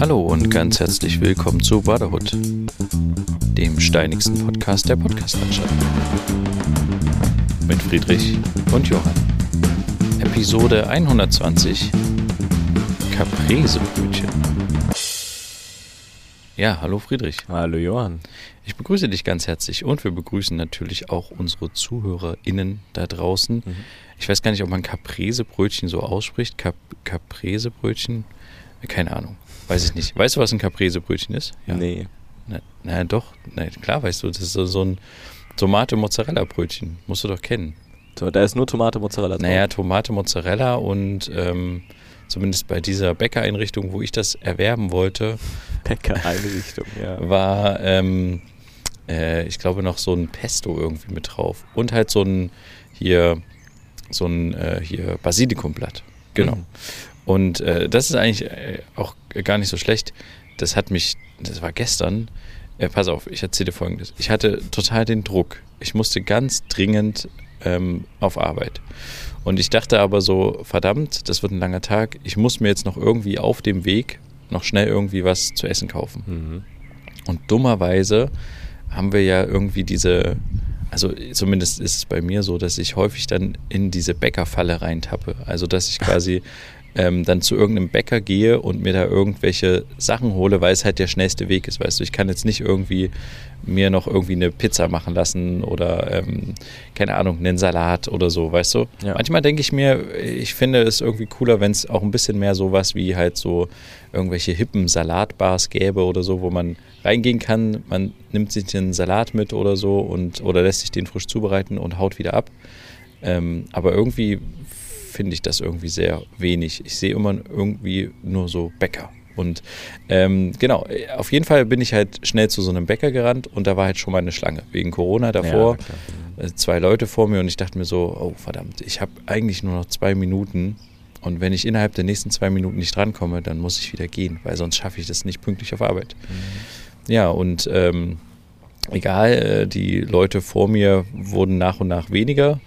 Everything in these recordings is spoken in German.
Hallo und ganz herzlich willkommen zu Brotherhood, dem steinigsten Podcast der Podcastlandschaft. Mit Friedrich und Johann. Episode 120 Capresebrötchen. Ja, hallo Friedrich. Hallo Johann. Ich begrüße dich ganz herzlich und wir begrüßen natürlich auch unsere ZuhörerInnen da draußen. Mhm. Ich weiß gar nicht, ob man Capresebrötchen so ausspricht. Cap Capresebrötchen? Keine Ahnung. Weiß ich nicht. Weißt du, was ein Capresebrötchen ist? Ja. Nee. Na, na doch, na, klar weißt du, das ist so, so ein Tomate-Mozzarella-Brötchen. Musst du doch kennen. So, da ist nur Tomate, Mozzarella drauf. Naja, Tomate, Mozzarella und ähm, zumindest bei dieser Bäckereinrichtung, wo ich das erwerben wollte, Bäckereinrichtung, ja. war, ähm, äh, ich glaube, noch so ein Pesto irgendwie mit drauf. Und halt so ein hier, so ein äh, hier Basilikumblatt. Genau. Mhm. Und äh, das ist eigentlich äh, auch gar nicht so schlecht. Das hat mich, das war gestern. Äh, pass auf, ich erzähle folgendes. Ich hatte total den Druck. Ich musste ganz dringend ähm, auf Arbeit. Und ich dachte aber so, verdammt, das wird ein langer Tag. Ich muss mir jetzt noch irgendwie auf dem Weg noch schnell irgendwie was zu essen kaufen. Mhm. Und dummerweise haben wir ja irgendwie diese, also zumindest ist es bei mir so, dass ich häufig dann in diese Bäckerfalle reintappe. Also dass ich quasi ähm, dann zu irgendeinem Bäcker gehe und mir da irgendwelche Sachen hole, weil es halt der schnellste Weg ist, weißt du. Ich kann jetzt nicht irgendwie mir noch irgendwie eine Pizza machen lassen oder ähm, keine Ahnung, einen Salat oder so, weißt du. Ja. Manchmal denke ich mir, ich finde es irgendwie cooler, wenn es auch ein bisschen mehr sowas wie halt so irgendwelche hippen Salatbars gäbe oder so, wo man reingehen kann, man nimmt sich den Salat mit oder so und oder lässt sich den frisch zubereiten und haut wieder ab. Ähm, aber irgendwie finde ich das irgendwie sehr wenig. Ich sehe immer irgendwie nur so Bäcker. Und ähm, genau, auf jeden Fall bin ich halt schnell zu so einem Bäcker gerannt und da war halt schon mal eine Schlange. Wegen Corona davor. Ja, äh, zwei Leute vor mir und ich dachte mir so, oh verdammt, ich habe eigentlich nur noch zwei Minuten. Und wenn ich innerhalb der nächsten zwei Minuten nicht drankomme, dann muss ich wieder gehen, weil sonst schaffe ich das nicht pünktlich auf Arbeit. Mhm. Ja, und ähm, egal, äh, die Leute vor mir wurden nach und nach weniger.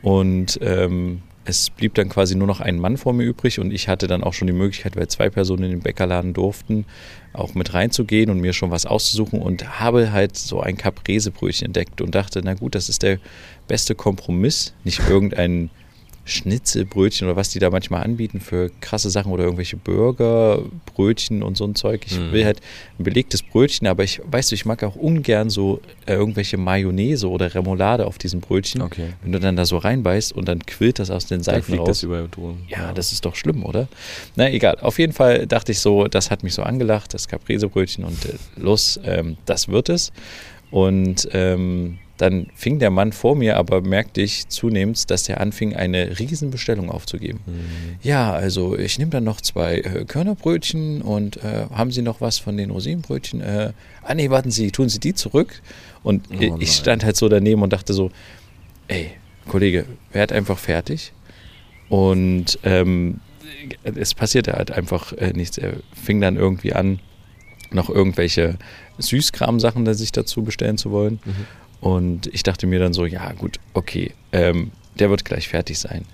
Und ähm, es blieb dann quasi nur noch ein Mann vor mir übrig und ich hatte dann auch schon die Möglichkeit, weil zwei Personen in den Bäckerladen durften, auch mit reinzugehen und mir schon was auszusuchen und habe halt so ein Caprese-Brötchen entdeckt und dachte, na gut, das ist der beste Kompromiss, nicht irgendein Schnitzelbrötchen oder was die da manchmal anbieten für krasse Sachen oder irgendwelche Burger, Brötchen und so ein Zeug. Ich mhm. will halt ein belegtes Brötchen, aber ich, weißt du, ich mag auch ungern so äh, irgendwelche Mayonnaise oder Remoulade auf diesem Brötchen. Okay. Wenn du dann da so reinbeißt und dann quillt das aus den Seiten raus. Das über ja, ja, das ist doch schlimm, oder? Na, egal. Auf jeden Fall dachte ich so, das hat mich so angelacht, das Caprese-Brötchen und äh, los, ähm, das wird es. Und ähm, dann fing der Mann vor mir, aber merkte ich zunehmend, dass er anfing, eine Riesenbestellung aufzugeben. Mhm. Ja, also ich nehme dann noch zwei äh, Körnerbrötchen und äh, haben Sie noch was von den Rosinenbrötchen? Äh, ah nee, warten Sie, tun Sie die zurück? Und oh, ich stand halt so daneben und dachte so, ey, Kollege, werd einfach fertig. Und ähm, es passierte halt einfach äh, nichts. Er fing dann irgendwie an, noch irgendwelche Süßkram-Sachen sich dazu bestellen zu wollen. Mhm. Und ich dachte mir dann so, ja gut, okay, ähm, der wird gleich fertig sein.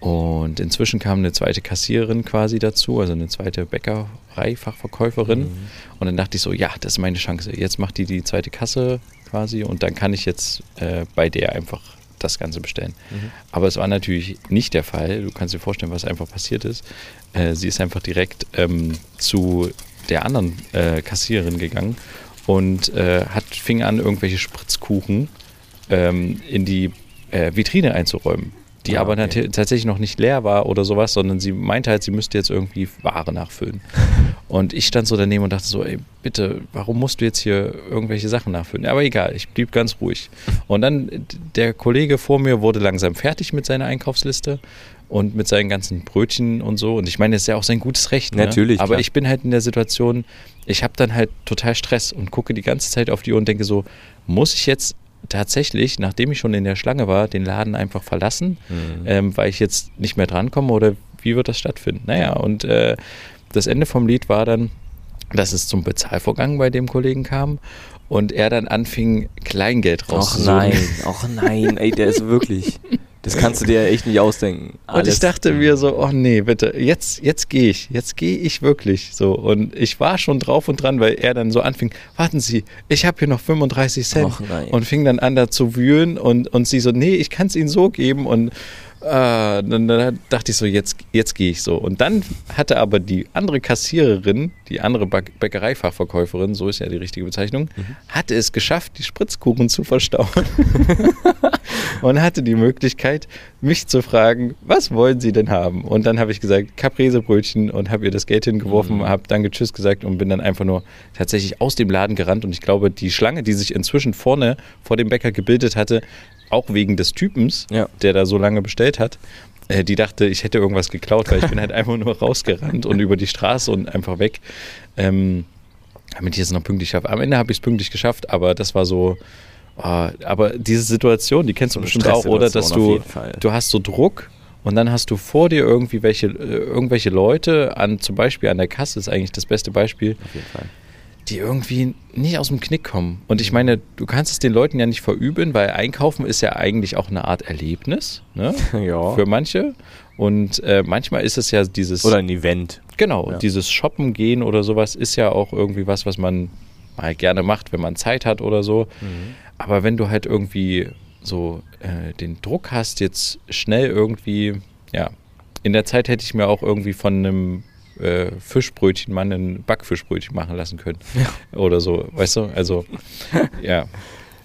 Und inzwischen kam eine zweite Kassiererin quasi dazu, also eine zweite Bäckerei-Fachverkäuferin. Mhm. Und dann dachte ich so, ja, das ist meine Chance. Jetzt macht die die zweite Kasse quasi und dann kann ich jetzt äh, bei der einfach das Ganze bestellen. Mhm. Aber es war natürlich nicht der Fall. Du kannst dir vorstellen, was einfach passiert ist. Äh, sie ist einfach direkt ähm, zu der anderen äh, Kassiererin gegangen und äh, hat, fing an, irgendwelche Spritzkuchen ähm, in die äh, Vitrine einzuräumen, die ah, aber okay. tatsächlich noch nicht leer war oder sowas, sondern sie meinte halt, sie müsste jetzt irgendwie Ware nachfüllen. und ich stand so daneben und dachte so, ey, bitte, warum musst du jetzt hier irgendwelche Sachen nachfüllen? Aber egal, ich blieb ganz ruhig. Und dann der Kollege vor mir wurde langsam fertig mit seiner Einkaufsliste und mit seinen ganzen Brötchen und so. Und ich meine, das ist ja auch sein gutes Recht. Ne? Natürlich. Aber klar. ich bin halt in der Situation, ich habe dann halt total Stress und gucke die ganze Zeit auf die Uhr und denke so, muss ich jetzt tatsächlich, nachdem ich schon in der Schlange war, den Laden einfach verlassen, mhm. ähm, weil ich jetzt nicht mehr drankomme oder wie wird das stattfinden? Naja, und äh, das Ende vom Lied war dann, dass es zum Bezahlvorgang bei dem Kollegen kam und er dann anfing, Kleingeld rauszusuchen. Ach nein, ach nein, ey, der ist wirklich. Das kannst du dir echt nicht ausdenken. Und ich dachte mir so, oh nee, bitte, jetzt, jetzt gehe ich, jetzt gehe ich wirklich so. Und ich war schon drauf und dran, weil er dann so anfing, warten Sie, ich habe hier noch 35 Cent. Och und fing dann an da zu wühlen und, und sie so, nee, ich kann es Ihnen so geben. Und äh, dann, dann dachte ich so, jetzt, jetzt gehe ich so. Und dann hatte aber die andere Kassiererin, die andere Bäckereifachverkäuferin, so ist ja die richtige Bezeichnung, hatte es geschafft, die Spritzkuchen zu verstauen. und hatte die Möglichkeit, mich zu fragen, was wollen Sie denn haben? Und dann habe ich gesagt, Capresebrötchen und habe ihr das Geld hingeworfen, Mhm. habe dann Tschüss gesagt und bin dann einfach nur tatsächlich aus dem Laden gerannt. Und ich glaube, die Schlange, die sich inzwischen vorne vor dem Bäcker gebildet hatte, auch wegen des Typens, Ja. der da so lange bestellt hat, äh, die dachte, ich hätte irgendwas geklaut, weil ich bin halt einfach nur rausgerannt und über die Straße und einfach weg. Ähm, damit ich es noch pünktlich schaffe. Am Ende habe ich es pünktlich geschafft, aber das war so. ah, aber diese Situation, die kennst du So bestimmt auch, oder? Dass du, du hast so Druck und dann hast du vor dir irgendwie welche, äh, irgendwelche Leute an, zum Beispiel an der Kasse ist eigentlich das beste Beispiel, Auf jeden Fall. Die irgendwie nicht aus dem Knick kommen. Und ich meine, du kannst es den Leuten ja nicht verübeln, weil Einkaufen ist ja eigentlich auch eine Art Erlebnis, ne? Ja. Für manche. Und äh, manchmal ist es ja dieses. Oder ein Event. Genau, Ja. dieses Shoppen gehen oder sowas ist ja auch irgendwie was, was man mal gerne macht, wenn man Zeit hat oder so. Aber wenn du halt irgendwie so äh, den Druck hast, jetzt schnell irgendwie, ja, in der Zeit hätte ich mir auch irgendwie von einem äh, Fischbrötchen mal ein Backfischbrötchen machen lassen können. Oder so, weißt du? Also, ja.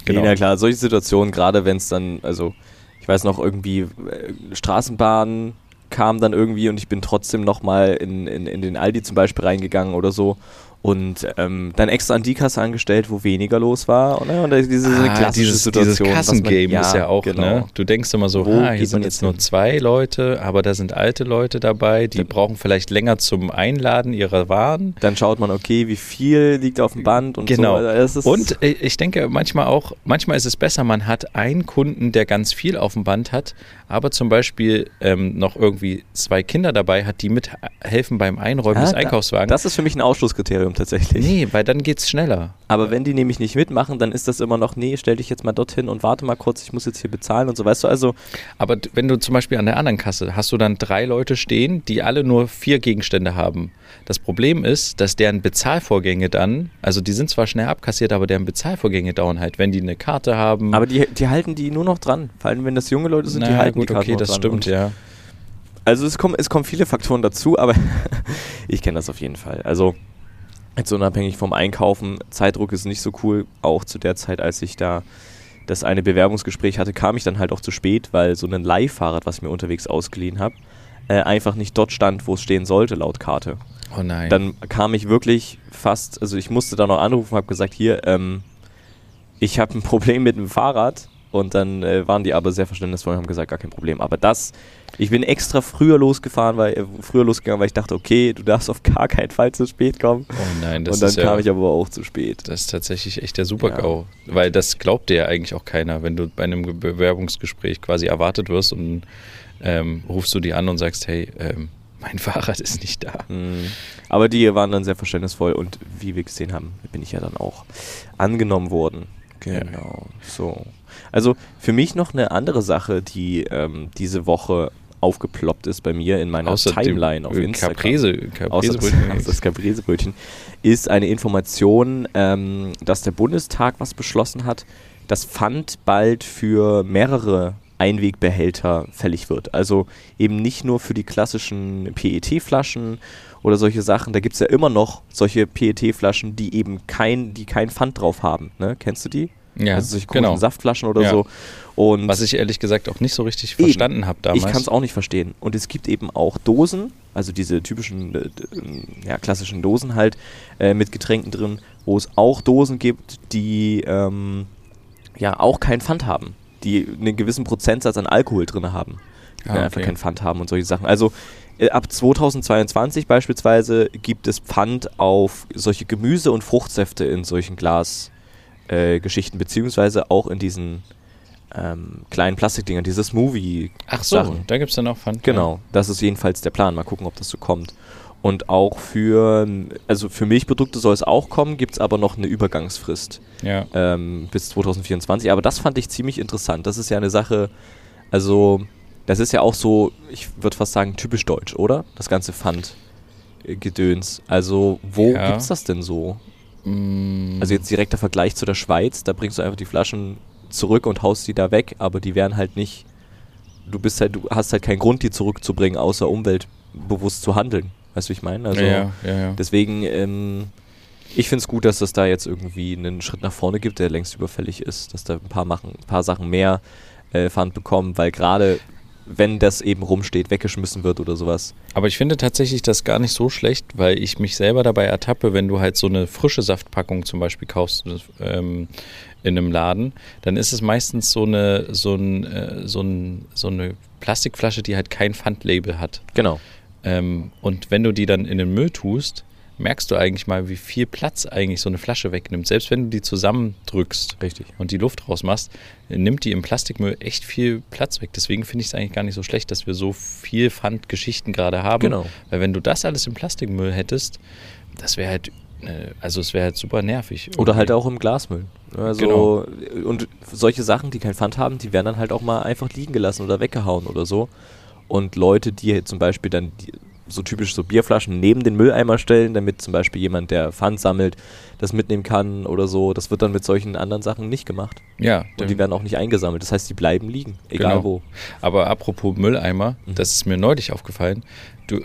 Genau. Ja, klar, solche Situationen, gerade wenn es dann, also ich weiß noch, irgendwie äh, Straßenbahn kam dann irgendwie und ich bin trotzdem nochmal in, in, in den Aldi zum Beispiel reingegangen oder so und ähm, dann extra an die Kasse angestellt, wo weniger los war. Und, ja, und diese Ah, klassische dieses, Situation. dieses Kassengame ist ja auch, genau. ne? Du denkst immer so, ah, hier sind jetzt jetzt nur hin? zwei Leute, aber da sind alte Leute dabei, die Ja. brauchen vielleicht länger zum Einladen ihrer Waren. Dann schaut man, okay, wie viel liegt auf dem Band und Genau. so. Also Und äh, ich denke manchmal auch, manchmal ist es besser, man hat einen Kunden, der ganz viel auf dem Band hat, aber zum Beispiel ähm, noch irgendwie zwei Kinder dabei hat, die mithelfen beim Einräumen Ah, des Einkaufswagens. Das ist für mich ein Ausschlusskriterium tatsächlich. nee, weil dann geht's schneller. Aber wenn die nämlich nicht mitmachen, dann ist das immer noch, nee, stell dich jetzt mal dorthin und warte mal kurz, ich muss jetzt hier bezahlen und so, weißt du, also Aber wenn du zum Beispiel an der anderen Kasse hast du dann drei Leute stehen, die alle nur vier Gegenstände haben. Das Problem ist, dass deren Bezahlvorgänge dann, also die sind zwar schnell abkassiert, aber deren Bezahlvorgänge dauern halt, wenn die eine Karte haben. Aber die, die halten die nur noch dran. Vor allem, wenn das junge Leute sind, die Na halten gut, die Karten okay, noch das dran. stimmt, Und ja. Also es kommen, es kommen viele Faktoren dazu, aber ich kenne das auf jeden Fall. Also jetzt unabhängig vom Einkaufen, Zeitdruck ist nicht so cool. Auch zu der Zeit, als ich da das eine Bewerbungsgespräch hatte, kam ich dann halt auch zu spät, weil so ein Leihfahrrad, was ich mir unterwegs ausgeliehen habe, äh, einfach nicht dort stand, wo es stehen sollte, laut Karte. Oh nein. Dann kam ich wirklich fast, also ich musste da noch anrufen, habe gesagt, hier, ähm, ich habe ein Problem mit dem Fahrrad. Und dann äh, waren die aber sehr verständnisvoll und haben gesagt, gar kein Problem. Aber das, ich bin extra früher losgefahren, weil äh, früher losgegangen, weil ich dachte, okay, du darfst auf gar keinen Fall zu spät kommen. oh nein, das und dann ist ja, kam ich aber auch zu spät. das ist tatsächlich echt der Super-GAU. Weil das glaubt dir ja eigentlich auch keiner, wenn du bei einem Ge- Bewerbungsgespräch quasi erwartet wirst und ähm, rufst du die an und sagst, hey, ähm, mein Fahrrad ist nicht da. Mhm. Aber die waren dann sehr verständnisvoll und wie wir gesehen haben, bin ich ja dann auch angenommen worden. Ja. Genau. So. Also für mich noch eine andere Sache, die ähm, diese Woche aufgeploppt ist bei mir in meiner Außer dem, Timeline auf Instagram. Caprese, Capresebrötchen. außer das Capresebrötchen, ist eine Information, ähm, dass der Bundestag was beschlossen hat, das Pfand bald für mehrere Einwegbehälter fällig wird. Also eben nicht nur für die klassischen PET-Flaschen oder solche Sachen. Da gibt es ja immer noch solche PET-Flaschen, die eben kein, die kein Pfand drauf haben. Ne? Kennst du die? Ja, also solche genau. Saftflaschen oder Ja. so. Und Was ich ehrlich gesagt auch nicht so richtig Eben. verstanden habe damals. ich kann es auch nicht verstehen. Und es gibt eben auch Dosen, also diese typischen, äh, ähm, ja, klassischen Dosen halt äh, mit Getränken drin, wo es auch Dosen gibt, die ähm, ja auch kein Pfand haben, die einen gewissen Prozentsatz an Alkohol drin haben, die Ah, dann einfach okay. kein Pfand haben und solche Sachen. Also äh, ab 2022 beispielsweise gibt es Pfand auf solche Gemüse- und Fruchtsäfte in solchen Glasgeschichten, äh, Geschichten, beziehungsweise auch in diesen ähm, kleinen Plastikdingern, diese Smoothie Ach so, Sachen. da gibt es dann auch Pfand. Genau, das ist jedenfalls der Plan. Mal gucken, ob das so kommt. Und auch für, also für Milchprodukte soll es auch kommen, gibt es aber noch eine Übergangsfrist Ja. ähm, bis 2024. Aber das fand ich ziemlich interessant. Das ist ja eine Sache, Also, das ist ja auch so, ich würde fast sagen, typisch deutsch, oder? Das ganze Pfand-Gedöns. Also, wo Ja. gibt's das denn so? Mm, Also jetzt direkter Vergleich zu der Schweiz, da bringst du einfach die Flaschen zurück und haust die da weg, aber die wären halt nicht, du bist halt, du hast halt keinen Grund, die zurückzubringen, außer umweltbewusst zu handeln. Weißt du, wie ich meine? Also ja, ja, ja. deswegen, ähm, ich finde es gut, dass es da jetzt irgendwie einen Schritt nach vorne gibt, der längst überfällig ist, dass da ein paar, machen, ein paar Sachen mehr äh, Pfand bekommen, weil gerade wenn das eben rumsteht, weggeschmissen wird oder sowas. Aber ich finde tatsächlich das gar nicht so schlecht, weil ich mich selber dabei ertappe, wenn du halt so eine frische Saftpackung zum Beispiel kaufst ähm, in einem Laden, dann ist es meistens so eine, so, ein, äh, so, ein, so eine Plastikflasche, die halt kein Pfandlabel hat. Genau. Ähm, und wenn du die dann in den Müll tust, merkst du eigentlich mal, wie viel Platz eigentlich so eine Flasche wegnimmt. Selbst wenn du die zusammendrückst Richtig. und die Luft rausmachst, nimmt die im Plastikmüll echt viel Platz weg. Deswegen finde ich es eigentlich gar nicht so schlecht, dass wir so viel Pfandgeschichten gerade haben. Genau. Weil wenn du das alles im Plastikmüll hättest, das wäre halt, äh, also es wäre halt super nervig. Oder halt auch im Glasmüll. Also, Genau. Und solche Sachen, die kein Pfand haben, die werden dann halt auch mal einfach liegen gelassen oder weggehauen oder so. Und Leute, die zum Beispiel dann die, so typisch so Bierflaschen neben den Mülleimer stellen, damit zum Beispiel jemand, der Pfand sammelt, das mitnehmen kann oder so, das wird dann mit solchen anderen Sachen nicht gemacht. Ja, Und die werden auch nicht eingesammelt. Das heißt, die bleiben liegen, egal Genau. wo. Aber apropos Mülleimer, Mhm. das ist mir neulich aufgefallen. Du,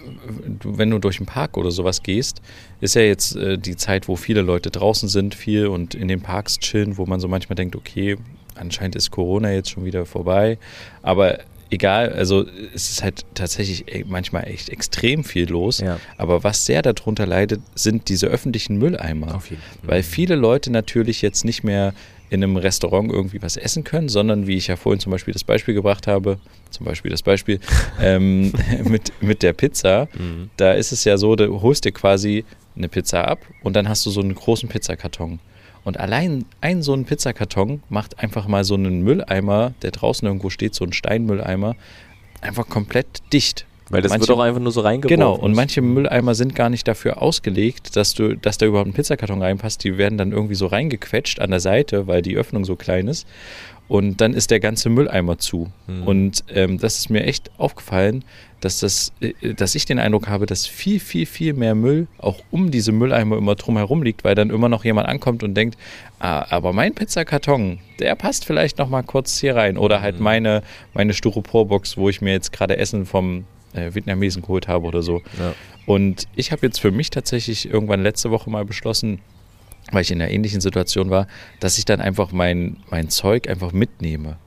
du, wenn du durch den Park oder sowas gehst, ist ja jetzt äh, die Zeit, wo viele Leute draußen sind, viel und in den Parks chillen, wo man so manchmal denkt, okay, anscheinend ist Corona jetzt schon wieder vorbei. Aber egal, also es ist halt tatsächlich manchmal echt extrem viel los. Ja. Aber was sehr darunter leidet, sind diese öffentlichen Mülleimer. Weil viele Leute natürlich jetzt nicht mehr in einem Restaurant irgendwie was essen können, sondern wie ich ja vorhin zum Beispiel das Beispiel gebracht habe, zum Beispiel das Beispiel ähm, mit, mit der Pizza, Mhm. da ist es ja so, du holst dir quasi eine Pizza ab und dann hast du so einen großen Pizzakarton. Und allein ein so ein Pizzakarton macht einfach mal so einen Mülleimer, der draußen irgendwo steht, so ein Steinmülleimer, einfach komplett dicht. Weil das Manche- wird auch einfach nur so reingeworfen. Genau, und manche Mülleimer sind gar nicht dafür ausgelegt, dass du, dass da überhaupt ein Pizzakarton reinpasst. Die werden dann irgendwie so reingequetscht an der Seite, weil die Öffnung so klein ist. Und dann ist der ganze Mülleimer zu. Mhm. Und ähm, das ist mir echt aufgefallen, dass das, äh, dass ich den Eindruck habe, dass viel, viel, viel mehr Müll auch um diese Mülleimer immer drum herum liegt, weil dann immer noch jemand ankommt und denkt, ah, aber mein Pizzakarton, der passt vielleicht noch mal kurz hier rein. Oder halt Mhm. meine, meine Styroporbox, wo ich mir jetzt gerade Essen vom äh, Vietnamesen geholt habe oder so. Ja. Und ich habe jetzt für mich tatsächlich irgendwann letzte Woche mal beschlossen, weil ich in einer ähnlichen Situation war, dass ich dann einfach mein, mein Zeug einfach mitnehme.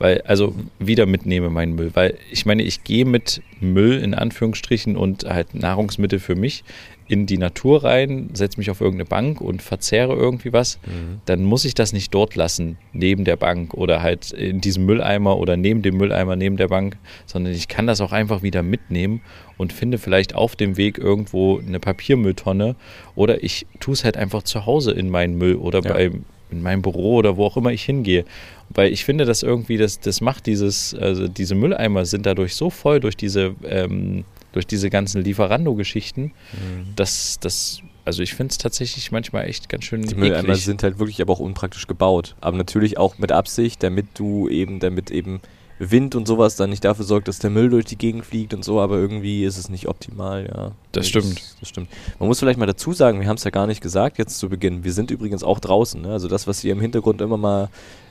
Weil, also wieder mitnehme meinen Müll. Weil ich meine, ich gehe mit Müll in Anführungsstrichen und halt Nahrungsmittel für mich in die Natur rein, setze mich auf irgendeine Bank und verzehre irgendwie was, Mhm. dann muss ich das nicht dort lassen, neben der Bank oder halt in diesem Mülleimer oder neben dem Mülleimer neben der Bank, sondern ich kann das auch einfach wieder mitnehmen und finde vielleicht auf dem Weg irgendwo eine Papiermülltonne oder ich tue es halt einfach zu Hause in meinen Müll oder Ja. bei, in meinem Büro oder wo auch immer ich hingehe. Weil ich finde, dass irgendwie, das, das macht dieses, also diese Mülleimer sind dadurch so voll durch diese, ähm, durch diese ganzen Lieferando-Geschichten, Mhm. dass das, also ich finde es tatsächlich manchmal echt ganz schön Die Mülleimer eklig. sind halt wirklich aber auch unpraktisch gebaut. Aber natürlich auch mit Absicht, damit du eben, damit eben Wind und sowas dann nicht dafür sorgt, dass der Müll durch die Gegend fliegt und so, aber irgendwie ist es nicht optimal, ja. Das stimmt. Das, das stimmt. Man muss vielleicht mal dazu sagen, wir haben es ja gar nicht gesagt jetzt zu Beginn, wir sind übrigens auch draußen. Ne? Also das, was ihr im Hintergrund immer mal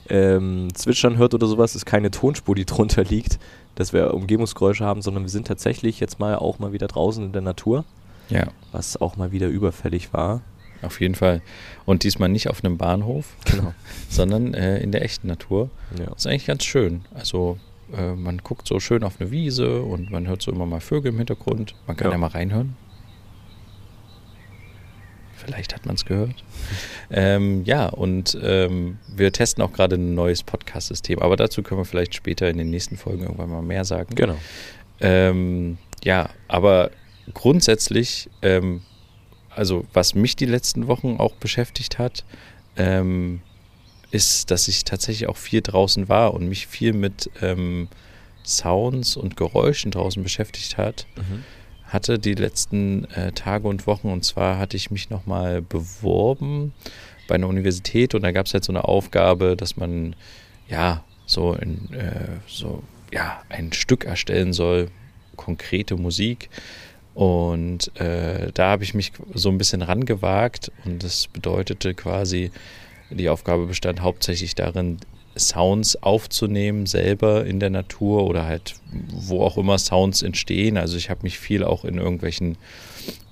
ähm, zwitschern hört oder sowas, ist keine Tonspur, die drunter liegt, dass wir Umgebungsgeräusche haben, sondern wir sind tatsächlich jetzt mal auch mal wieder draußen in der Natur, Ja, was auch mal wieder überfällig war. Auf jeden Fall. Und diesmal nicht auf einem Bahnhof, Genau. sondern äh, in der echten Natur. Ja. Das ist eigentlich ganz schön. Also äh, man guckt so schön auf eine Wiese und man hört so immer mal Vögel im Hintergrund. Man kann Ja. ja, mal reinhören. Vielleicht hat man es gehört. ähm, ja, und ähm, wir testen auch gerade ein neues Podcast-System. Aber dazu können wir vielleicht später in den nächsten Folgen irgendwann mal mehr sagen. Genau. Ähm, ja, aber grundsätzlich, ähm, also was mich die letzten Wochen auch beschäftigt hat, ähm, ist, dass ich tatsächlich auch viel draußen war und mich viel mit ähm, Sounds und Geräuschen draußen beschäftigt hat. Mhm. Hatte die letzten äh, Tage und Wochen und zwar hatte ich mich nochmal beworben bei einer Universität und da gab es halt so eine Aufgabe, dass man ja so in äh, so ja, ein Stück erstellen soll, konkrete Musik. Und äh, da habe ich mich so ein bisschen rangewagt und das bedeutete quasi, die Aufgabe bestand hauptsächlich darin, Sounds aufzunehmen, selber in der Natur oder halt wo auch immer Sounds entstehen. Also ich habe mich viel auch in irgendwelchen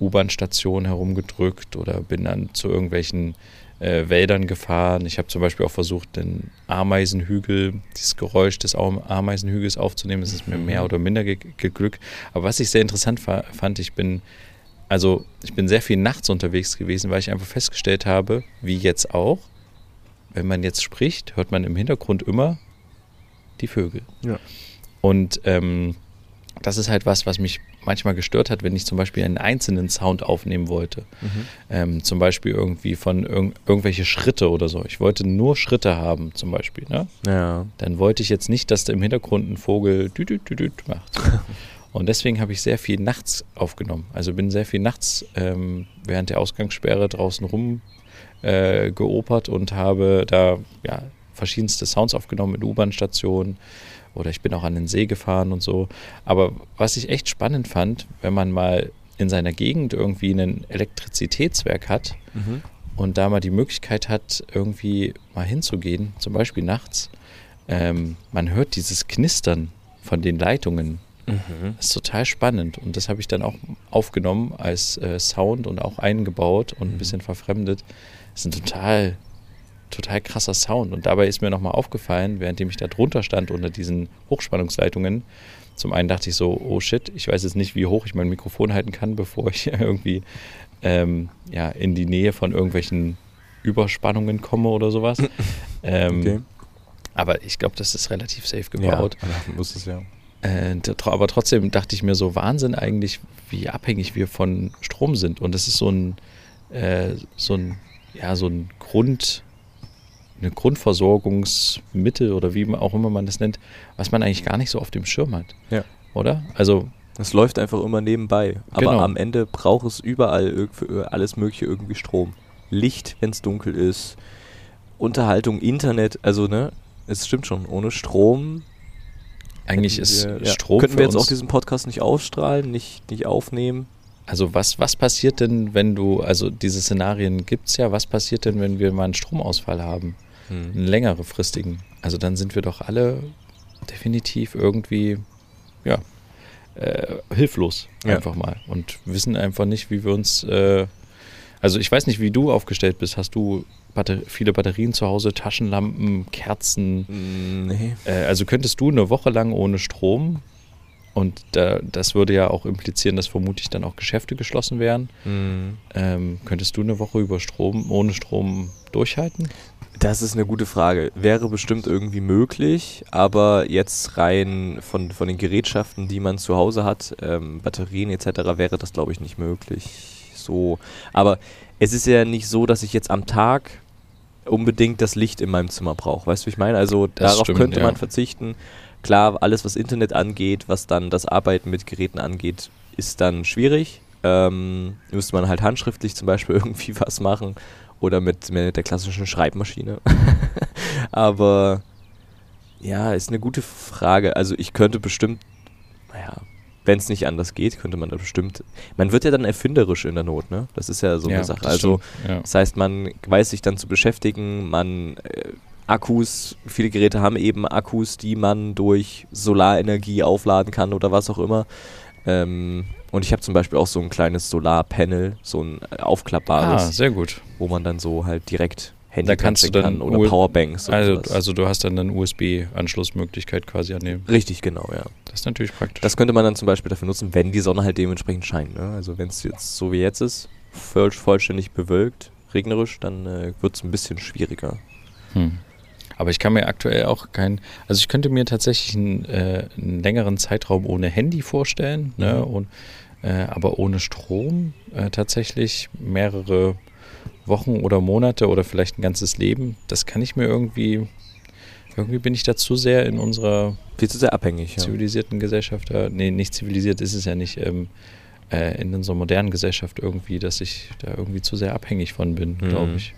U-Bahn-Stationen herumgedrückt oder bin dann zu irgendwelchen äh, Wäldern gefahren. Ich habe zum Beispiel auch versucht, den Ameisenhügel, dieses Geräusch des Ameisenhügels aufzunehmen. Das ist mir mehr mhm. oder minder geglückt. Aber was ich sehr interessant fand, ich bin also ich bin sehr viel nachts unterwegs gewesen, weil ich einfach festgestellt habe, wie jetzt auch, wenn man jetzt spricht, hört man im Hintergrund immer die Vögel. Ja. Und ähm, das ist halt was, was mich manchmal gestört hat, wenn ich zum Beispiel einen einzelnen Sound aufnehmen wollte. Mhm. Ähm, zum Beispiel irgendwie von irg irgendwelche Schritte oder so. Ich wollte nur Schritte haben, zum Beispiel. Ne? Ja. Dann wollte ich jetzt nicht, dass da im Hintergrund ein Vogel düdüt, düdüt macht. Und deswegen habe ich sehr viel nachts aufgenommen. Also bin sehr viel nachts ähm, während der Ausgangssperre draußen rum äh, geopert und habe da ja, verschiedenste Sounds aufgenommen in U-Bahn-Stationen oder ich bin auch an den See gefahren und so. Aber was ich echt spannend fand, wenn man mal in seiner Gegend irgendwie ein Elektrizitätswerk hat mhm. und da mal die Möglichkeit hat, irgendwie mal hinzugehen, zum Beispiel nachts, ähm, man hört dieses Knistern von den Leitungen. Mhm. Das ist total spannend und das habe ich dann auch aufgenommen als äh, Sound und auch eingebaut und mhm. ein bisschen verfremdet. Das ist ein total, total krasser Sound. Und dabei ist mir nochmal aufgefallen, währenddem ich da drunter stand unter diesen Hochspannungsleitungen, zum einen dachte ich so, oh shit, ich weiß jetzt nicht, wie hoch ich mein Mikrofon halten kann, bevor ich irgendwie ähm, ja, in die Nähe von irgendwelchen Überspannungen komme oder sowas. ähm, okay. Aber ich glaube, das ist relativ safe gebaut. Ja, muss es ja. Äh, aber trotzdem dachte ich mir so, Wahnsinn eigentlich, wie abhängig wir von Strom sind. Und das ist so ein, äh, so ein ja, so ein Grund, eine Grundversorgungsmittel oder wie auch immer man das nennt, was man eigentlich gar nicht so auf dem Schirm hat. Ja. Oder? Also. Es läuft einfach immer nebenbei. Aber genau. am Ende braucht es überall für alles Mögliche irgendwie Strom. Licht, wenn es dunkel ist. Unterhaltung, Internet, also ne, es stimmt schon, ohne Strom. Eigentlich ist wir, Strom. Könnten wir jetzt auch diesen Podcast nicht ausstrahlen, nicht, nicht aufnehmen? Also was, was passiert denn, wenn du, also diese Szenarien gibt es ja, was passiert denn, wenn wir mal einen Stromausfall haben? Hm. Einen längere fristigen. Also dann sind wir doch alle definitiv irgendwie, ja, äh, hilflos ja. einfach mal und wissen einfach nicht, wie wir uns, äh, also ich weiß nicht, wie du aufgestellt bist. Hast du Batter viele Batterien zu Hause, Taschenlampen, Kerzen? Nee. Äh, also könntest du eine Woche lang ohne Strom und da, das würde ja auch implizieren, dass vermutlich dann auch Geschäfte geschlossen wären. Mhm. Ähm, könntest du eine Woche über Strom, ohne Strom durchhalten? Das ist eine gute Frage. Wäre bestimmt irgendwie möglich, aber jetzt rein von, von den Gerätschaften, die man zu Hause hat, ähm, Batterien etc., wäre das, glaube ich, nicht möglich. So. Aber es ist ja nicht so, dass ich jetzt am Tag unbedingt das Licht in meinem Zimmer brauche. Weißt du, wie ich meine? Also das darauf stimmt, könnte man ja. verzichten. Klar, alles was Internet angeht, was dann das Arbeiten mit Geräten angeht, ist dann schwierig. Ähm, müsste man halt handschriftlich zum Beispiel irgendwie was machen oder mit, mit der klassischen Schreibmaschine. Aber ja, ist eine gute Frage. Also ich könnte bestimmt, naja, wenn es nicht anders geht, könnte man da bestimmt. Man wird ja dann erfinderisch in der Not, ne? Das ist ja so ja, eine Sache. Also ja. das heißt, man weiß sich dann zu beschäftigen, man äh, Akkus, viele Geräte haben eben Akkus, die man durch Solarenergie aufladen kann oder was auch immer. Ähm, und ich habe zum Beispiel auch so ein kleines Solarpanel, so ein aufklappbares. Ah, sehr gut. Wo man dann so halt direkt Handy da kannst du dann kann oder U Powerbanks. Also, also du hast dann eine USB-Anschlussmöglichkeit quasi annehmen. Richtig, genau, ja. Das ist natürlich praktisch. Das könnte man dann zum Beispiel dafür nutzen, wenn die Sonne halt dementsprechend scheint. Ne? Also wenn es jetzt so wie jetzt ist, voll, vollständig bewölkt, regnerisch, dann äh, wird es ein bisschen schwieriger. Hm. Aber ich kann mir aktuell auch kein, also ich könnte mir tatsächlich einen, äh, einen längeren Zeitraum ohne Handy vorstellen, ne, mhm. ne, und, äh, aber ohne Strom äh, tatsächlich mehrere Wochen oder Monate oder vielleicht ein ganzes Leben. Das kann ich mir irgendwie, irgendwie bin ich da zu sehr in unserer viel zu sehr abhängig, zivilisierten ja. Gesellschaft, äh, nee, nicht zivilisiert ist es ja nicht, ähm, äh, in unserer modernen Gesellschaft irgendwie, dass ich da irgendwie zu sehr abhängig von bin, mhm. glaube ich.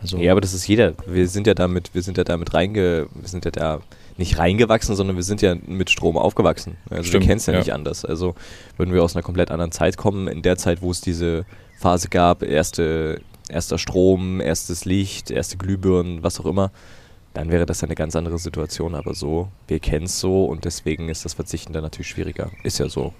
Also ja, aber das ist jeder. Wir sind ja damit, wir sind ja damit reinge, wir sind ja da nicht reingewachsen, sondern wir sind ja mit Strom aufgewachsen. Also Stimmt, wir kennen es ja, ja, nicht anders. Also würden wir aus einer komplett anderen Zeit kommen, in der Zeit, wo es diese Phase gab, erste, erster Strom, erstes Licht, erste Glühbirnen, was auch immer, dann wäre das eine ganz andere Situation. Aber so, wir kennen es so und deswegen ist das Verzichten dann natürlich schwieriger. Ist ja so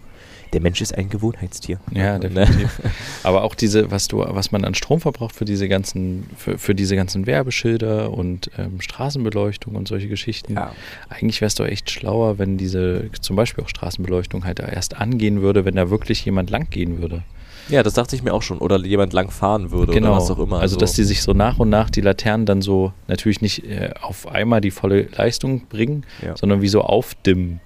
der Mensch ist ein Gewohnheitstier. Ja, ne? definitiv. Aber auch diese, was du, was man an Strom verbraucht für diese ganzen, für, für diese ganzen Werbeschilder und ähm, Straßenbeleuchtung und solche Geschichten. Ja. Eigentlich wäre es doch echt schlauer, wenn diese, zum Beispiel auch Straßenbeleuchtung halt erst angehen würde, wenn da wirklich jemand lang gehen würde. Ja, das dachte ich mir auch schon. Oder jemand lang fahren würde genau. oder was auch immer. Also, dass die sich so nach und nach die Laternen dann so natürlich nicht äh, auf einmal die volle Leistung bringen, ja. sondern wie so aufdimmen.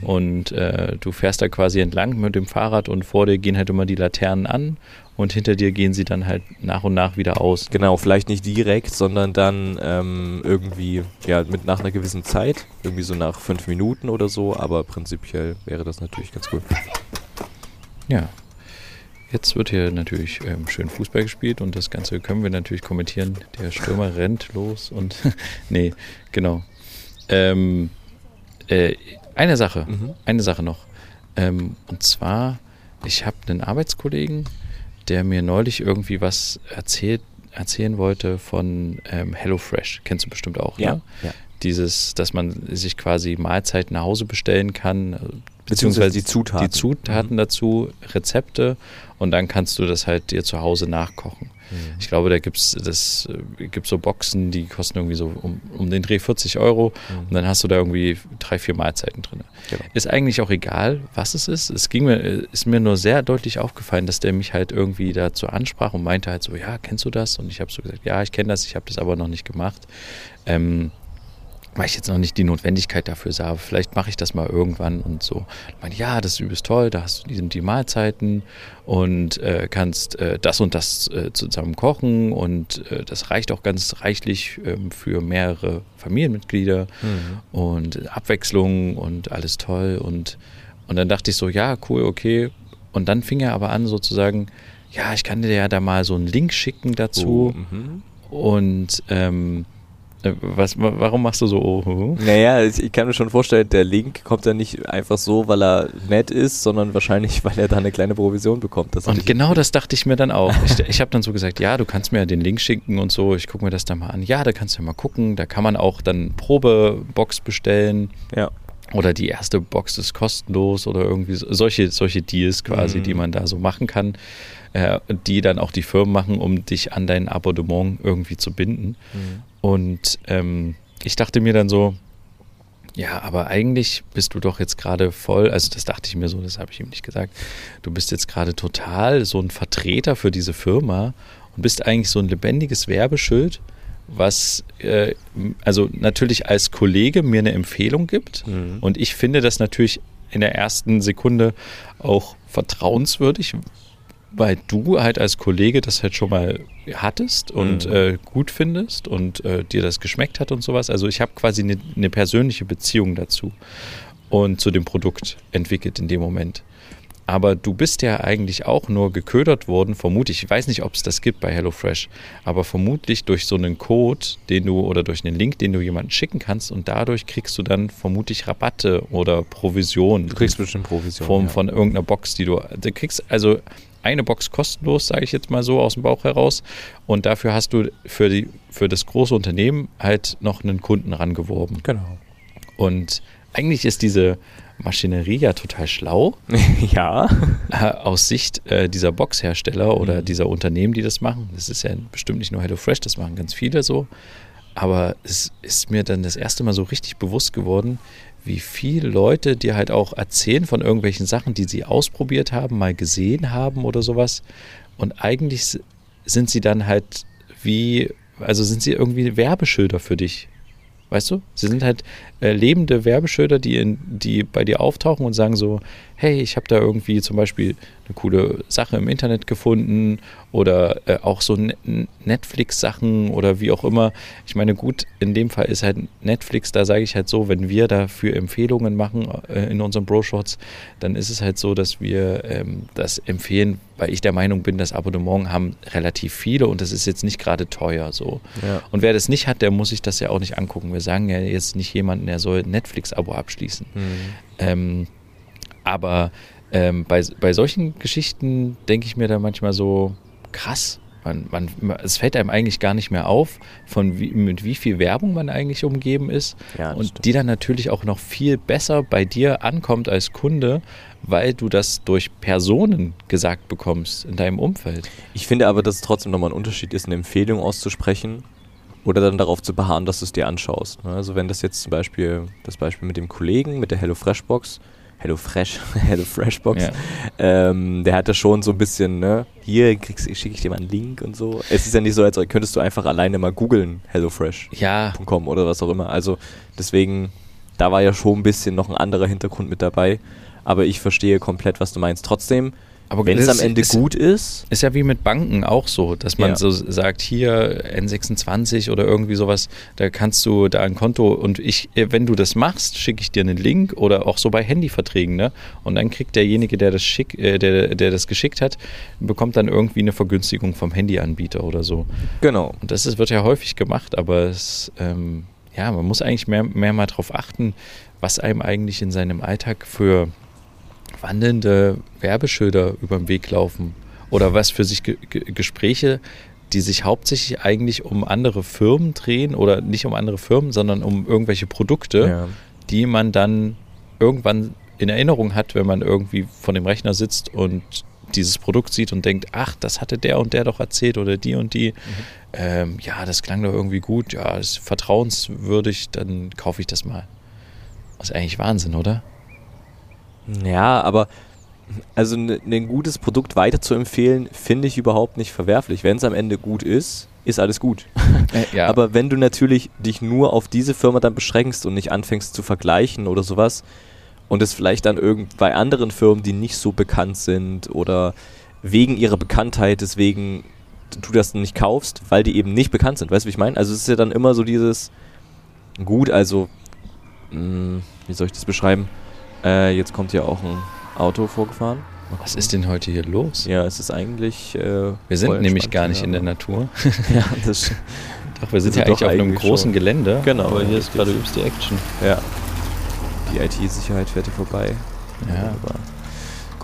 Mhm. Und äh, du fährst da quasi entlang mit dem Fahrrad und vor dir gehen halt immer die Laternen an und hinter dir gehen sie dann halt nach und nach wieder aus. Genau, vielleicht nicht direkt, sondern dann ähm, irgendwie ja mit nach einer gewissen Zeit, irgendwie so nach fünf Minuten oder so, aber prinzipiell wäre das natürlich ganz cool. Ja. Jetzt wird hier natürlich ähm, schön Fußball gespielt und das Ganze können wir natürlich kommentieren. Der Stürmer rennt los und nee, genau. Ähm, äh, eine Sache, mhm. eine Sache noch. Ähm, und zwar, ich habe einen Arbeitskollegen, der mir neulich irgendwie was erzählt, erzählen wollte von ähm, HelloFresh. Kennst du bestimmt auch, ja, ne? Ja. Dieses, dass man sich quasi Mahlzeiten nach Hause bestellen kann, beziehungsweise die Zutaten, die Zutaten mhm. dazu, Rezepte und dann kannst du das halt dir zu Hause nachkochen. Mhm. Ich glaube, da gibt es äh, gibt so Boxen, die kosten irgendwie so um, um den Dreh 40 Euro mhm. und dann hast du da irgendwie drei, vier Mahlzeiten drin. Genau. Ist eigentlich auch egal, was es ist. Es ging mir, äh, ist mir nur sehr deutlich aufgefallen, dass der mich halt irgendwie dazu ansprach und meinte halt so, ja, kennst du das? Und ich habe so gesagt, ja, ich kenne das, ich habe das aber noch nicht gemacht. Ähm, weil ich jetzt noch nicht die Notwendigkeit dafür sah. Vielleicht mache ich das mal irgendwann und so. Ich meine, ja, das ist übelst toll, da hast du die, die Mahlzeiten und äh, kannst äh, das und das äh, zusammen kochen und äh, das reicht auch ganz reichlich ähm, für mehrere Familienmitglieder mhm. und Abwechslung und alles toll und, und dann dachte ich so, ja, cool, okay. Und dann fing er aber an sozusagen, ja, ich kann dir ja da mal so einen Link schicken dazu oh, mhm. und ähm, äh, was, warum machst du so oh? Naja, ich kann mir schon vorstellen, der Link kommt ja nicht einfach so, weil er nett ist, sondern wahrscheinlich, weil er da eine kleine Provision bekommt. Das und genau das dachte ich mir dann auch. Ich, ich habe dann so gesagt, ja, du kannst mir ja den Link schicken und so, ich gucke mir das da mal an. Ja, da kannst du ja mal gucken, da kann man auch dann Probebox bestellen. Ja. Oder die erste Box ist kostenlos oder irgendwie solche, solche Deals quasi, mhm. die man da so machen kann, äh, die dann auch die Firmen machen, um dich an dein Abonnement irgendwie zu binden. Mhm. Und ähm, ich dachte mir dann so, ja, aber eigentlich bist du doch jetzt gerade voll, also das dachte ich mir so, das habe ich ihm nicht gesagt, du bist jetzt gerade total so ein Vertreter für diese Firma und bist eigentlich so ein lebendiges Werbeschild, was äh, also natürlich als Kollege mir eine Empfehlung gibt mhm. und ich finde das natürlich in der ersten Sekunde auch vertrauenswürdig, weil du halt als Kollege das halt schon mal hattest und mhm. äh, gut findest und äh, dir das geschmeckt hat und sowas. Also ich habe quasi eine ne persönliche Beziehung dazu und zu dem Produkt entwickelt in dem Moment. Aber du bist ja eigentlich auch nur geködert worden, vermutlich, ich weiß nicht, ob es das gibt bei HelloFresh, aber vermutlich durch so einen Code, den du oder durch einen Link, den du jemandem schicken kannst und dadurch kriegst du dann vermutlich Rabatte oder Provisionen. Du kriegst bestimmt Provisionen. Form ja. von irgendeiner Box, die du, du kriegst also eine Box kostenlos, sage ich jetzt mal so aus dem Bauch heraus. Und dafür hast du für, die, für das große Unternehmen halt noch einen Kunden rangeworben. Genau. Und eigentlich ist diese Maschinerie ja total schlau. ja. Äh, aus Sicht äh, dieser Boxhersteller oder mhm. dieser Unternehmen, die das machen. Das ist ja bestimmt nicht nur HelloFresh, das machen ganz viele so. Aber es ist mir dann das erste Mal so richtig bewusst geworden, wie viele Leute dir halt auch erzählen von irgendwelchen Sachen, die sie ausprobiert haben, mal gesehen haben oder sowas. Und eigentlich sind sie dann halt wie, also sind sie irgendwie Werbeschilder für dich. Weißt du? Sie sind halt äh, lebende Werbeschilder, die, in, die bei dir auftauchen und sagen so, hey, ich habe da irgendwie zum Beispiel eine coole Sache im Internet gefunden oder äh, auch so Ne- Netflix-Sachen oder wie auch immer. Ich meine, gut, in dem Fall ist halt Netflix, da sage ich halt so, wenn wir dafür Empfehlungen machen äh, in unseren Bro-Shots, dann ist es halt so, dass wir ähm, das empfehlen, weil ich der Meinung bin, das Abonnement haben relativ viele und das ist jetzt nicht gerade teuer so. Ja. Und wer das nicht hat, der muss sich das ja auch nicht angucken. Wir sagen ja jetzt nicht jemanden, der soll ein Netflix-Abo abschließen. Mhm. Ähm, aber ähm, bei, bei solchen Geschichten denke ich mir da manchmal so, krass. Man, man, es fällt einem eigentlich gar nicht mehr auf, von wie, mit wie viel Werbung man eigentlich umgeben ist. Ja, und stimmt. die dann natürlich auch noch viel besser bei dir ankommt als Kunde, weil du das durch Personen gesagt bekommst in deinem Umfeld. Ich finde aber, dass es trotzdem nochmal ein Unterschied ist, eine Empfehlung auszusprechen oder dann darauf zu beharren, dass du es dir anschaust. ne? Also wenn das jetzt zum Beispiel, das Beispiel mit dem Kollegen, mit der HelloFresh Box, Hello Fresh, Hello Fresh Box, Ja. ähm, der hatte schon so ein bisschen, ne, hier kriegst- schicke ich dir mal einen Link und so. Es ist ja nicht so, als könntest du einfach alleine mal googeln, HelloFresh.com Ja, oder was auch immer. Also deswegen, da war ja schon ein bisschen noch ein anderer Hintergrund mit dabei. Aber ich verstehe komplett, was du meinst. Trotzdem, aber wenn es am Ende ist, gut ist, Ist ja wie mit Banken auch so, dass man Ja. so sagt, hier N26 oder irgendwie sowas, da kannst du da ein Konto und ich, äh, wenn du das machst, schicke ich dir einen Link oder auch so bei Handyverträgen, ne? Und dann kriegt derjenige, der das schick, äh, der, der das geschickt hat, bekommt dann irgendwie eine Vergünstigung vom Handyanbieter oder so. genau. Und das ist, wird ja häufig gemacht, aber es, ähm, ja, man muss eigentlich mehr, mehr mal drauf achten, was einem eigentlich in seinem Alltag für wandelnde Werbeschilder über den Weg laufen oder was für sich Ge Ge Gespräche, die sich hauptsächlich eigentlich um andere Firmen drehen oder nicht um andere Firmen, sondern um irgendwelche Produkte, Ja. die man dann irgendwann in Erinnerung hat, wenn man irgendwie von dem Rechner sitzt und dieses Produkt sieht und denkt, ach, das hatte der und der doch erzählt oder die und die. Ähm, ja, das klang doch irgendwie gut, ja, ist vertrauenswürdig, dann kaufe ich das mal. Das ist eigentlich Wahnsinn, oder? Ja, aber also ein ne, gutes Produkt weiter zu empfehlen, finde ich überhaupt nicht verwerflich. Wenn es am Ende gut ist, ist alles gut. ja, Aber wenn du natürlich dich nur auf diese Firma dann beschränkst und nicht anfängst zu vergleichen oder sowas und es vielleicht dann irgend bei anderen Firmen, die nicht so bekannt sind oder wegen ihrer Bekanntheit deswegen du das nicht kaufst, weil die eben nicht bekannt sind. Weißt du, wie ich meine? Also es ist ja dann immer so dieses gut, also mh, wie soll ich das beschreiben? Äh, jetzt kommt hier auch ein Auto vorgefahren. Was ist denn heute hier los? Ja, es ist eigentlich. Äh, Wir sind nämlich gar nicht in der aber- Natur. ja, das Doch, wir sind ja eigentlich auf einem großen schon. Gelände. Genau, Aber hier ist gerade übelst die Action. Ja. Die IT-Sicherheit fährt hier vorbei. Ja. Wunderbar.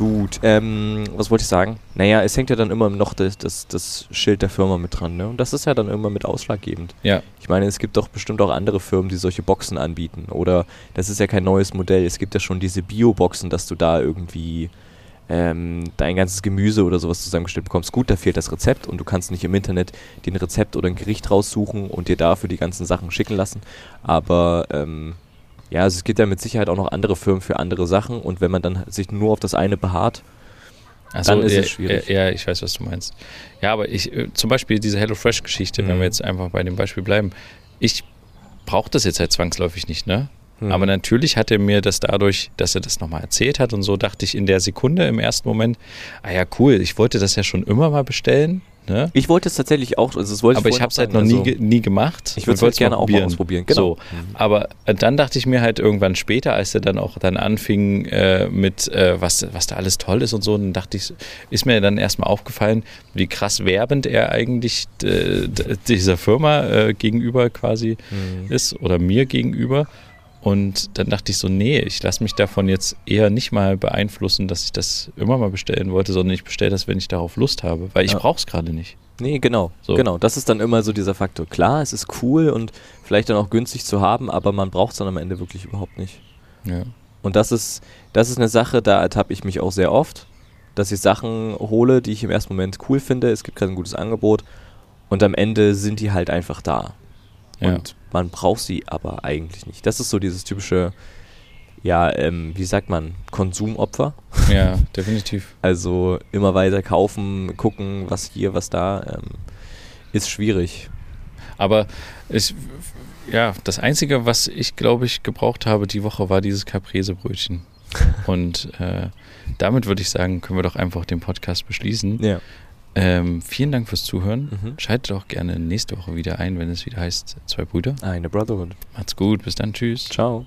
Gut, ähm, was wollte ich sagen? Naja, es hängt ja dann immer noch das, das, das Schild der Firma mit dran, ne? Und das ist ja dann immer mit ausschlaggebend. Ja, Ich meine, es gibt doch bestimmt auch andere Firmen, die solche Boxen anbieten. Oder das ist ja kein neues Modell. Es gibt ja schon diese Bio-Boxen, dass du da irgendwie ähm, dein ganzes Gemüse oder sowas zusammengestellt bekommst. Gut, da fehlt das Rezept und du kannst nicht im Internet dir ein Rezept oder ein Gericht raussuchen und dir dafür die ganzen Sachen schicken lassen. Aber ähm, ja, also es gibt ja mit Sicherheit auch noch andere Firmen für andere Sachen und wenn man dann sich nur auf das eine beharrt, also, Dann ist ja, es schwierig. Ja, ja, ich weiß, was du meinst. Ja, aber ich, äh, zum Beispiel diese HelloFresh-Geschichte, wenn Mhm. wir jetzt einfach bei dem Beispiel bleiben, ich brauche das jetzt halt zwangsläufig nicht, ne? hm, Aber natürlich hat er mir das dadurch, dass er das nochmal erzählt hat und so, dachte ich in der Sekunde im ersten Moment, ah ja, cool, ich wollte das ja schon immer mal bestellen, ne? ich wollte es tatsächlich auch, also das wollte Aber ich vorhin habe es halt noch nie, also- nie gemacht. Ich würde es halt gerne auch mal ausprobieren. Genau. So, aber äh, dann dachte ich mir halt irgendwann später, als er dann auch dann anfing äh, mit, äh, was, was da alles toll ist und so, dann dachte ich, ist mir dann erstmal aufgefallen, wie krass werbend er eigentlich äh, dieser Firma äh, gegenüber quasi Mhm. ist oder mir gegenüber. Und dann dachte ich so, nee, ich lasse mich davon jetzt eher nicht mal beeinflussen, dass ich das immer mal bestellen wollte, sondern ich bestelle das, wenn ich darauf Lust habe, weil ich Ja. brauche es gerade nicht. Nee, genau. So. Genau, das ist dann immer so dieser Faktor. Klar, es ist cool und vielleicht dann auch günstig zu haben, aber man braucht es dann am Ende wirklich überhaupt nicht. Ja. Und das ist, das ist eine Sache, da ertappe ich mich auch sehr oft, dass ich Sachen hole, die ich im ersten Moment cool finde. Es gibt gerade ein gutes Angebot und am Ende sind die halt einfach da. Ja. Und man braucht sie aber eigentlich nicht. Das ist so dieses typische, ja, ähm, wie sagt man, Konsumopfer. ja, definitiv. Also immer weiter kaufen, gucken, was hier, was da, ähm, ist schwierig. Aber ich, ja, das Einzige, was ich, glaube ich, gebraucht habe die Woche, war dieses Caprese-Brötchen. Und äh, damit würde ich sagen, können wir doch einfach den Podcast beschließen. Ja. Ähm, vielen Dank fürs Zuhören. Mhm. Schaltet auch gerne nächste Woche wieder ein, wenn es wieder heißt Zwei Brüder. Eine Brotherhood. Macht's gut, bis dann, tschüss. Ciao.